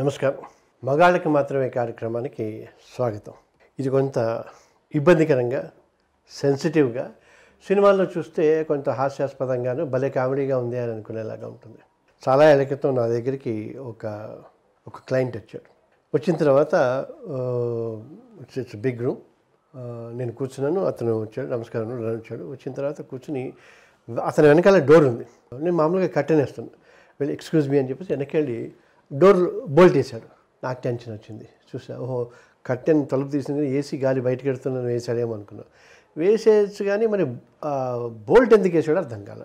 నమస్కారం. మగాళ్ళకి మాత్రమే కార్యక్రమానికి స్వాగతం. ఇది కొంత ఇబ్బందికరంగా సెన్సిటివ్గా సినిమాల్లో చూస్తే కొంత హాస్యాస్పదంగాను భలే కామెడీగా ఉంది అని అనుకునేలాగా ఉంటుంది. చాలా ఏళ్ళ క్రితం నా దగ్గరికి ఒక ఒక క్లయింట్ వచ్చాడు. వచ్చిన తర్వాత ఇట్స్ బిగ్ రూమ్ నేను కూర్చున్నాను అతను వచ్చాడు నమస్కారం వచ్చాడు. వచ్చిన తర్వాత కూర్చుని అతని వెనకాల డోర్ ఉంది. నేను మామూలుగా కట్టెన్ వెళ్ళి ఎక్స్క్యూజ్ మీ అని చెప్పేసి వెనకెళ్ళి డోర్ బోల్ట్ వేశాడు. నాకు టెన్షన్ వచ్చింది. చూసా ఓహో కట్టెన్ తలుపు తీసింది ఏసీ గాలి బయటకు వెడుతున్నాను వేసాడేమో అనుకున్నాను వేసేయచ్చు కానీ మరి బోల్ట్ ఎందుకు వేసాడో అర్థం కాల.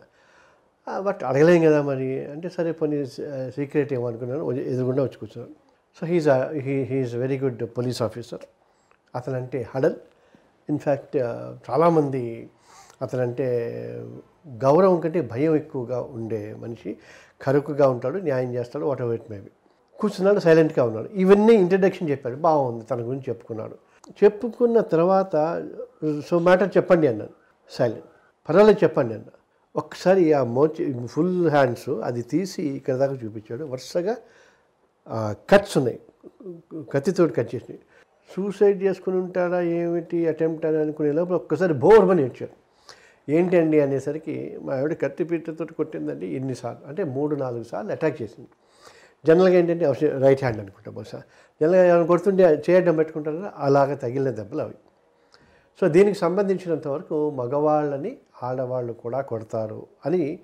బట్ అడగలేం కదా మరి. అంటే సరే కొన్ని సీక్రెట్ ఏమో అనుకున్నాను. ఎదురుగుండా వచ్చి కూర్చున్నాను. So he's he he is very good police officer. అతనంటే హడల్. ఇన్ఫ్యాక్ట్ చాలామంది అతనంటే గౌరవం కంటే భయం ఎక్కువగా ఉండే మనిషి కరుకుగా ఉంటాడు న్యాయం చేస్తాడు వాట్ ఎవర్ ఇట్ మేబీ కూర్చున్నాడు సైలెంట్గా ఉన్నాడు. ఇవన్నీ ఇంట్రడక్షన్ చెప్పాడు. బాగుంది తన గురించి చెప్పుకున్నాడు. చెప్పుకున్న తర్వాత సో మ్యాటర్ చెప్పండి అన్నాను. సైలెంట్ పర్వాలేదు చెప్పండి అన్న. ఒక్కసారి ఆ మోచి ఫుల్ హ్యాండ్స్ అది తీసి ఇక్కడ దాకా చూపించాడు. వరుసగా కట్స్ ఉన్నాయి. కత్తితోటి కట్ చేసినాయి సూసైడ్ చేసుకుని ఉంటాడా ఏమిటి అటెంప్ట్ అని అనుకునే లోపల ఒక్కసారి బోర్మని వచ్చాడు ఏంటి అండి అనేసరికి మా ఆవిడ కత్తిపీటతో కొట్టిందండి ఎన్నిసార్లు? అంటే మూడు నాలుగు సార్లు అటాక్ చేసింది. జనరల్గా ఏంటంటే రైట్ హ్యాండ్ అనుకుంటా బహుశా. జనరల్గా ఏమైనా కొడుతుంటే చేయడం పెట్టుకుంటారా అలాగ తగిలిన దెబ్బలు అవి. సో దీనికి సంబంధించినంత వరకు మగవాళ్ళని ఆడవాళ్ళు కూడా కొడతారు అని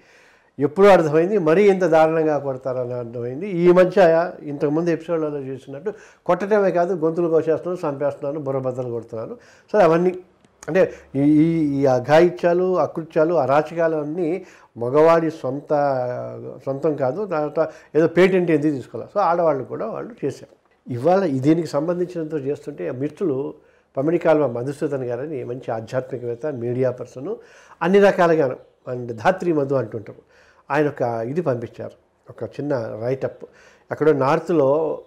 ఎప్పుడూ అర్థమైంది. మరీ ఇంత దారుణంగా కొడతారని అర్థమైంది. ఈ మధ్య ఇంతకుముందు ఎపిసోడ్లలో చూసినట్టు కొట్టడమే కాదు గొంతులు కోసేస్తున్నారు చంపేస్తున్నారు బుర్రబద్దలు కొడుతున్నారు. సో అవన్నీ అంటే ఈ ఈ ఈ అఘాయిత్యాలు అకృత్యాలు అరాచకాలు అన్నీ మగవాడి సొంత సొంతం కాదు తర్వాత ఏదో పేటెంట్ ఏది తీసుకోవాలి. సో ఆడవాళ్ళు కూడా వాళ్ళు చేశారు. ఇవాళ దీనికి సంబంధించినంత చేస్తుంటే మిత్రులు పమిడికాల్వ మధుసూదన్ గారని మంచి ఆధ్యాత్మికవేత్త మీడియా పర్సన్ అన్ని రకాలుగాను అండ్ ధాత్రి మధు అంటుంటారు. ఆయన ఒక ఇది పంపించారు. ఒక చిన్న రైటప్ అక్కడ నార్త్లో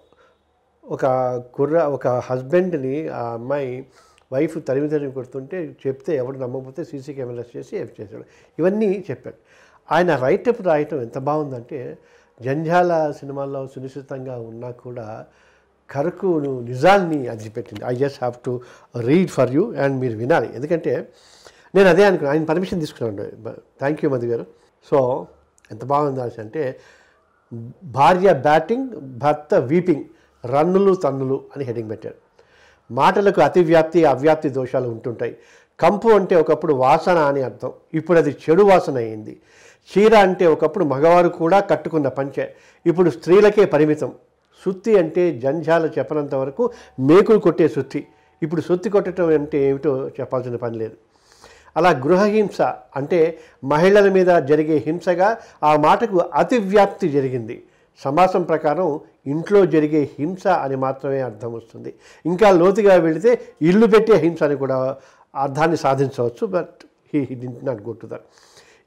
ఒక కుర్ర ఒక హస్బెండ్ని ఆ అమ్మాయి వైఫ్ తరిమి తరిమి కొడుతుంటే చెప్తే ఎవరు నమ్మకపోతే సీసీ కెమెరాస్ చేసి ఏం చేశాడు? ఇవన్నీ చెప్పాడు. ఆయన రైటప్ రాయటం ఎంత బాగుందంటే జంజాల సినిమాల్లో సునిశ్చితంగా ఉన్నా కూడా కరకు నిజాల్ని అదిపెట్టింది I just have to read for you and మీరు వినాలి. ఎందుకంటే నేను అదే అనుకున్నాను ఆయన పర్మిషన్ తీసుకున్నాను థ్యాంక్ యూ మధు గారు. సో ఎంత బాగుంది అంటే భార్య బ్యాటింగ్ భర్త వీపింగ్ రన్నులు తన్నులు అని హెడింగ్ పెట్టారు మాటలకు అతివ్యాప్తి అవ్యాప్తి దోషాలు ఉంటుంటాయి. కంపు అంటే ఒకప్పుడు వాసన అని అర్థం. ఇప్పుడు అది చెడు వాసన అయింది. చీర అంటే ఒకప్పుడు మగవారు కూడా కట్టుకున్న పంచె. ఇప్పుడు స్త్రీలకే పరిమితం. సుత్తి అంటే జంజాల చెప్పనంత వరకు మేకులు కొట్టే సుత్తి. ఇప్పుడు సుత్తి కొట్టడం అంటే ఏమిటో చెప్పాల్సిన పని లేదు. అలా గృహహింస అంటే మహిళల మీద జరిగే హింసగా ఆ మాటకు అతివ్యాప్తి జరిగింది. సమాసం ప్రకారం ఇంట్లో జరిగే హింస అని మాత్రమే అర్థం వస్తుంది. ఇంకా లోతుగా వెళితే ఇల్లు పెట్టే హింస అని కూడా అర్థాన్ని సాధించవచ్చు but he he didn't not go to that.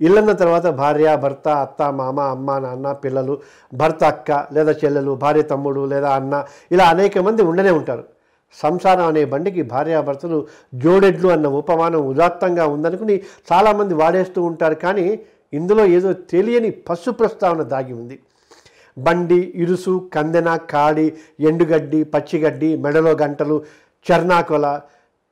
ఇల్లన్న తర్వాత భార్య భర్త అత్త మామ అమ్మ నాన్న పిల్లలు భర్త అక్క లేదా చెల్లెలు భార్య తమ్ముడు లేదా అన్న ఇలా అనేక మంది ఉండనే ఉంటారు. సంసారం అనే బండికి భార్యాభర్తలు జోడెడ్లు అన్న ఉపమానం ఉదాత్తంగా ఉందనుకుని చాలామంది వాడేస్తూ ఉంటారు. కానీ ఇందులో ఏదో తెలియని పశు ప్రస్తావన దాగి ఉంది. బండి ఇరుసు కందెన కాడి ఎండుగడ్డి పచ్చిగడ్డి మెడలో గంటలు చర్నాకొల.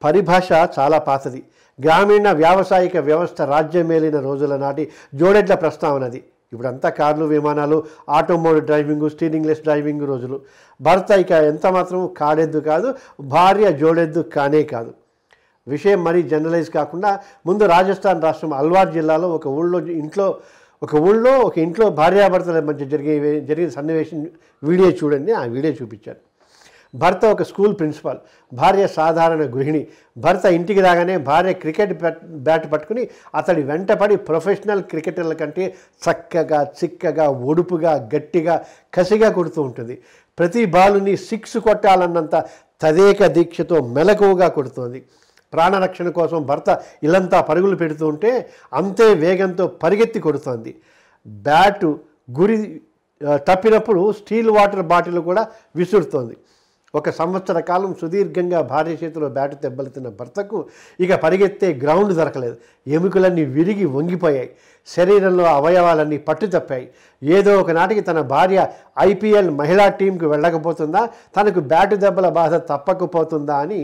పరిభాష చాలా పాతది. గ్రామీణ వ్యావసాయిక వ్యవస్థ రాజ్యమేలిన రోజుల నాటి జోడెడ్ల ప్రస్తావనది ఇప్పుడంతా కార్లు విమానాలు ఆటోమోడ్ డ్రైవింగ్ స్టీరింగ్లెస్ డ్రైవింగ్ రోజులు. భర్త ఇక ఎంత మాత్రం కాడెద్దు కాదు భార్య జోడెద్దు కానే కాదు. విషయం మరీ జనరలైజ్ కాకుండా ముందు రాజస్థాన్ రాష్ట్రం అల్వార్ జిల్లాలో ఒక ఊళ్ళో ఇంట్లో ఒక ఊళ్ళో ఒక ఇంట్లో భార్యాభర్తల మధ్య జరిగే జరిగిన సన్నివేశం వీడియో చూడండి. ఆ వీడియో చూపించాను భర్త ఒక స్కూల్ ప్రిన్సిపాల్ భార్య సాధారణ గృహిణి. భర్త ఇంటికి రాగానే భార్య క్రికెట్ బ్యాట్ పట్టుకుని అతడి వెంటపడి ప్రొఫెషనల్ క్రికెటర్ల కంటే చక్కగా చిక్కగా ఒడుపుగా గట్టిగా కసిగా కొడుతూ ఉంటుంది. ప్రతి బాలుని సిక్స్ కొట్టాలన్నంత తదేక దీక్షతో మెలకువగా కొడుతోంది. ప్రాణరక్షణ కోసం భర్త ఇల్లంతా పరుగులు పెడుతూ ఉంటే అంతే వేగంతో పరిగెత్తి కొడుతోంది. బ్యాటు గురి తప్పినప్పుడు స్టీల్ వాటర్ బాటిల్ కూడా విసురుతోంది. ఒక సంవత్సర కాలం సుదీర్ఘంగా భార్య చేతిలో బ్యాటు దెబ్బలుతున్న భర్తకు ఇక పరిగెత్తే గ్రౌండ్ దొరకలేదు. ఎముకలన్నీ విరిగి వంగిపోయాయి. శరీరంలో అవయవాలన్నీ పట్టు తప్పాయి. ఏదో ఒకనాటికి తన భార్య ఐపీఎల్ మహిళా టీంకు వెళ్ళకపోతుందా? తనకు బ్యాటు దెబ్బల బాధ తప్పకపోతుందా అని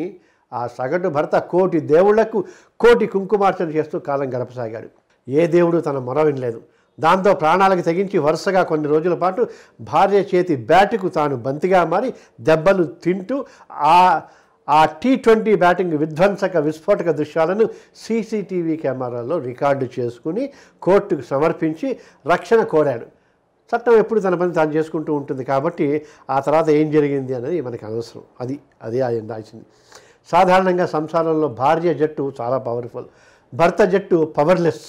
ఆ సగటు భర్త కోటి దేవుళ్ళకు కోటి కుంకుమార్చన చేస్తూ కాలం గడపసాగాడు. ఏ దేవుడు తన మొర వినలేదు. దాంతో ప్రాణాలకు తెగించి వరుసగా కొన్ని రోజుల పాటు భార్య చేతి బ్యాటుకు తాను బంతిగా మారి దెబ్బలు తింటూ ఆ ఆ టీ ట్వంటీ బ్యాటింగ్ విధ్వంసక విస్ఫోటక దృశ్యాలను సీసీటీవీ కెమెరాలో రికార్డు చేసుకుని కోర్టుకు సమర్పించి రక్షణ కోరాడు. చట్టం ఎప్పుడు తన పని తాను చేసుకుంటూ ఉంటుంది కాబట్టి ఆ తర్వాత ఏం జరిగింది అనేది మనకు అనవసరం. అది అదే ఆయన రాసింది. సాధారణంగా సంసారంలో భార్య జట్టు చాలా పవర్ఫుల్ భర్త జట్టు పవర్లెస్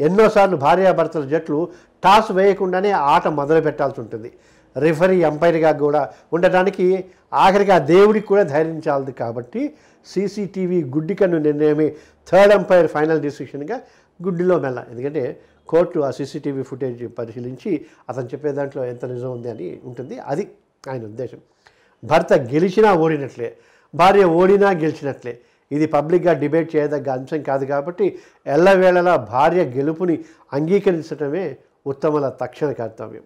ఎన్నోసార్లు భార్యాభర్తల జట్లు టాస్ వేయకుండానే ఆట మొదలు పెట్టాల్సి ఉంటుంది. రిఫరీ ఎంపైర్గా కూడా ఉండటానికి ఆఖరిగా దేవుడికి కూడా ధైర్యించాలి కాబట్టి సీసీటీవీ గుడ్డికన్ను నిర్ణయమే థర్డ్ ఎంపైర్ ఫైనల్ డిసిషన్గా గుడ్డిలో మెల్ల. ఎందుకంటే కోర్టు ఆ సీసీటీవీ ఫుటేజ్ పరిశీలించి అతను చెప్పే దాంట్లో ఎంత నిజం ఉంది అని ఉంటుంది. అది ఆయన ఉద్దేశం. భర్త గెలిచినా ఓడినట్లే. భార్య ఓడినా గెలిచినట్లే. ఇది పబ్లిక్గా డిబేట్ చేయదగ్గ అంశం కాదు కాబట్టి ఎల్లవేళలా భార్య గెలుపుని అంగీకరించడమే ఉత్తమల తక్షణ కర్తవ్యం.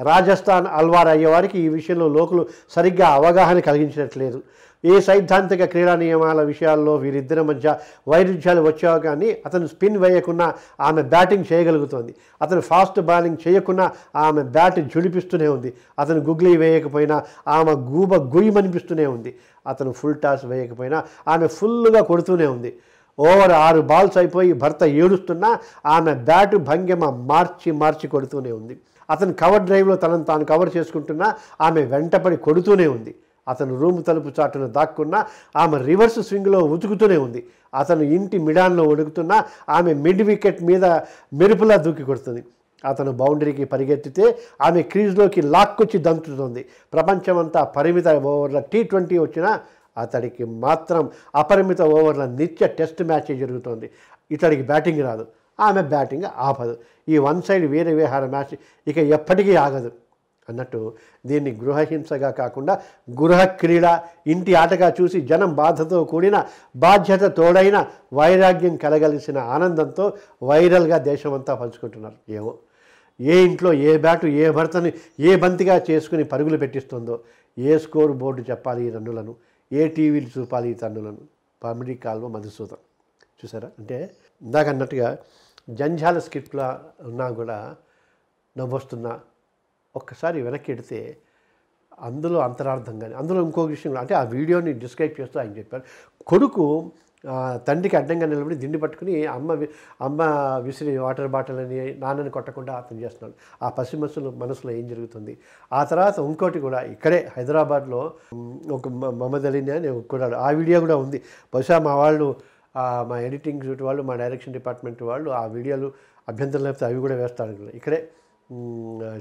రాజస్థాన్ అల్వార్ అయ్యేవారికి ఈ విషయంలో లోకులు సరిగ్గా అవగాహన కలిగించినట్లేదు. ఏ సైద్ధాంతిక క్రీడా నియమాల విషయాల్లో వీరిద్దరి మధ్య వైరుధ్యాలు వచ్చావు కానీ అతను స్పిన్ వేయకున్నా ఆమె బ్యాటింగ్ చేయగలుగుతోంది. అతను ఫాస్ట్ బౌలింగ్ చేయకున్నా ఆమె బ్యాట్ జుడిపిస్తూనే ఉంది. అతను గుగ్లీ వేయకపోయినా ఆమె గూబ గుయ్యమనిపిస్తూనే ఉంది. అతను ఫుల్ టాస్ వేయకపోయినా ఆమె ఫుల్గా కొడుతూనే ఉంది. ఓవర్ ఆరు బాల్స్ అయిపోయి భర్త ఏడుస్తున్నా ఆమె బ్యాటు భంగిమ మార్చి మార్చి కొడుతూనే ఉంది. అతను కవర్ డ్రైవ్లో తనను తాను కవర్ చేసుకుంటున్నా ఆమె వెంటపడి కొడుతూనే ఉంది. అతను రూమ్ తలుపు చాటున దాక్కున్నా ఆమె రివర్స్ స్వింగ్లో ఉతుకుతూనే ఉంది. అతను ఇంటి మిడాన్లో ఉడుకుతున్నా ఆమె మిడ్ వికెట్ మీద మెరుపులా దూకి కొడుతుంది. అతను బౌండరీకి పరిగెత్తితే ఆమె క్రీజ్లోకి లాక్కొచ్చి దంచుతుంది ప్రపంచమంతా పరిమిత ఓవర్ల టీ ట్వంటీ వచ్చినా అతడికి మాత్రం అపరిమిత ఓవర్ల నిత్య టెస్ట్ మ్యాచ్ జరుగుతోంది. ఇతడికి బ్యాటింగ్ రాదు. ఆమె బ్యాటింగ్ ఆపదు. ఈ వన్ సైడ్ వీర విహార మ్యాచ్ ఇక ఎప్పటికీ ఆగదు. అన్నట్టు దీన్ని గృహహింసగా కాకుండా గృహ క్రీడ ఇంటి ఆటగా చూసి జనం బాధతో కూడిన బాధ్యత తోడైన వైరాగ్యం కలగలిసిన ఆనందంతో వైరల్గా దేశమంతా పంచుకుంటున్నారు ఏమో. ఏ ఇంట్లో ఏ బ్యాటు ఏ భర్తని ఏ బంతిగా చేసుకుని పరుగులు పెట్టిస్తుందో ఏ స్కోర్ బోర్డు చెప్పాలి ఈ రన్నులను ఏ టీవీలు చూపాలి ఈ తన్నులను పమిడి కాల్వ మధుసూదం చూసారా? అంటే ఇందాక అన్నట్టుగా జంజాల స్కిట్లో ఉన్నా కూడా నవ్వొస్తున్నా ఒక్కసారి వెనక్కి ఎడితే అందులో అంతరార్థం కానీ అందులో ఇంకో విషయం అంటే ఆ వీడియోని డిస్క్రైబ్ చేస్తూ ఆయన చెప్పారు. కొడుకు తండ్రికి అడ్డంగా నిలబడి దిండి పట్టుకుని అమ్మ అమ్మ విసిరి వాటర్ బాటిల్ అని నాన్నని కొట్టకుండా అతను చేస్తున్నాడు. ఆ పసి మనసులో మనసులో ఏం జరుగుతుంది? ఆ తర్వాత ఇంకోటి కూడా ఇక్కడే హైదరాబాద్లో ఒక మ- అని కూడా ఆ వీడియో కూడా ఉంది. బహుశా మా వాళ్ళు మా ఎడిటింగ్ షూట్ వాళ్ళు మా డైరెక్షన్ డిపార్ట్మెంట్ వాళ్ళు ఆ వీడియోలు అభ్యంతరం లేకపోతే అవి కూడా వేస్తారు ఇక్కడే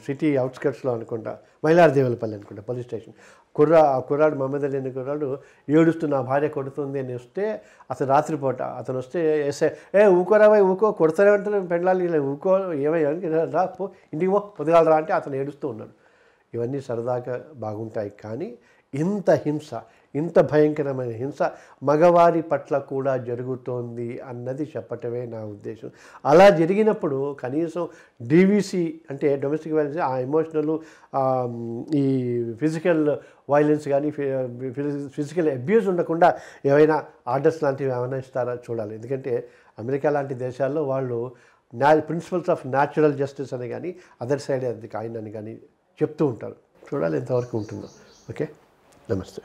సిటీ అవుట్స్కట్స్లో అనుకుంటా మైలారదేవులపల్లి అనుకుంటా పోలీస్ స్టేషన్. కుర్రా ఆ కుర్రాడు మహమ్మద్ అలీ అనే కుర్రాడు ఏడుస్తూ నా భార్య కొడుతుంది అని వస్తే అతను రాత్రిపూట అతను వస్తే ఎస్ఐ ఏ ఊకోరావా ఊకో కొడతారే అంటే పెళ్ళాలి ఇలా ఊకో ఏమయ్యా రా పో ఇంటికి పో పొద్దుగాల రా అంటే అతను ఏడుస్తూ ఉన్నాడు. ఇవన్నీ సరదాగా బాగుంటాయి కానీ ఇంత హింస ఇంత భయంకరమైన హింస మగవారి పట్ల కూడా జరుగుతోంది అన్నది చెప్పటమే నా ఉద్దేశం. అలా జరిగినప్పుడు కనీసం డీవీసీ అంటే డొమెస్టిక్ వైలెన్స్ ఆ ఎమోషనల్ ఈ ఫిజికల్ వైలెన్స్ కానీ ఫిజికల్ అబ్యూస్ ఉండకుండా ఏవైనా ఆర్డర్స్ లాంటివి ఏమైనా ఇస్తారా చూడాలి. ఎందుకంటే అమెరికా లాంటి దేశాల్లో వాళ్ళు నా ప్రిన్సిపల్స్ ఆఫ్ న్యాచురల్ జస్టిస్ అని కానీ అదర్ సైడ్ అది కాయిన్ అని కానీ చెప్తూ ఉంటారు. చూడాలి ఎంతవరకు ఉంటుందో. ఓకే? నమస్తే.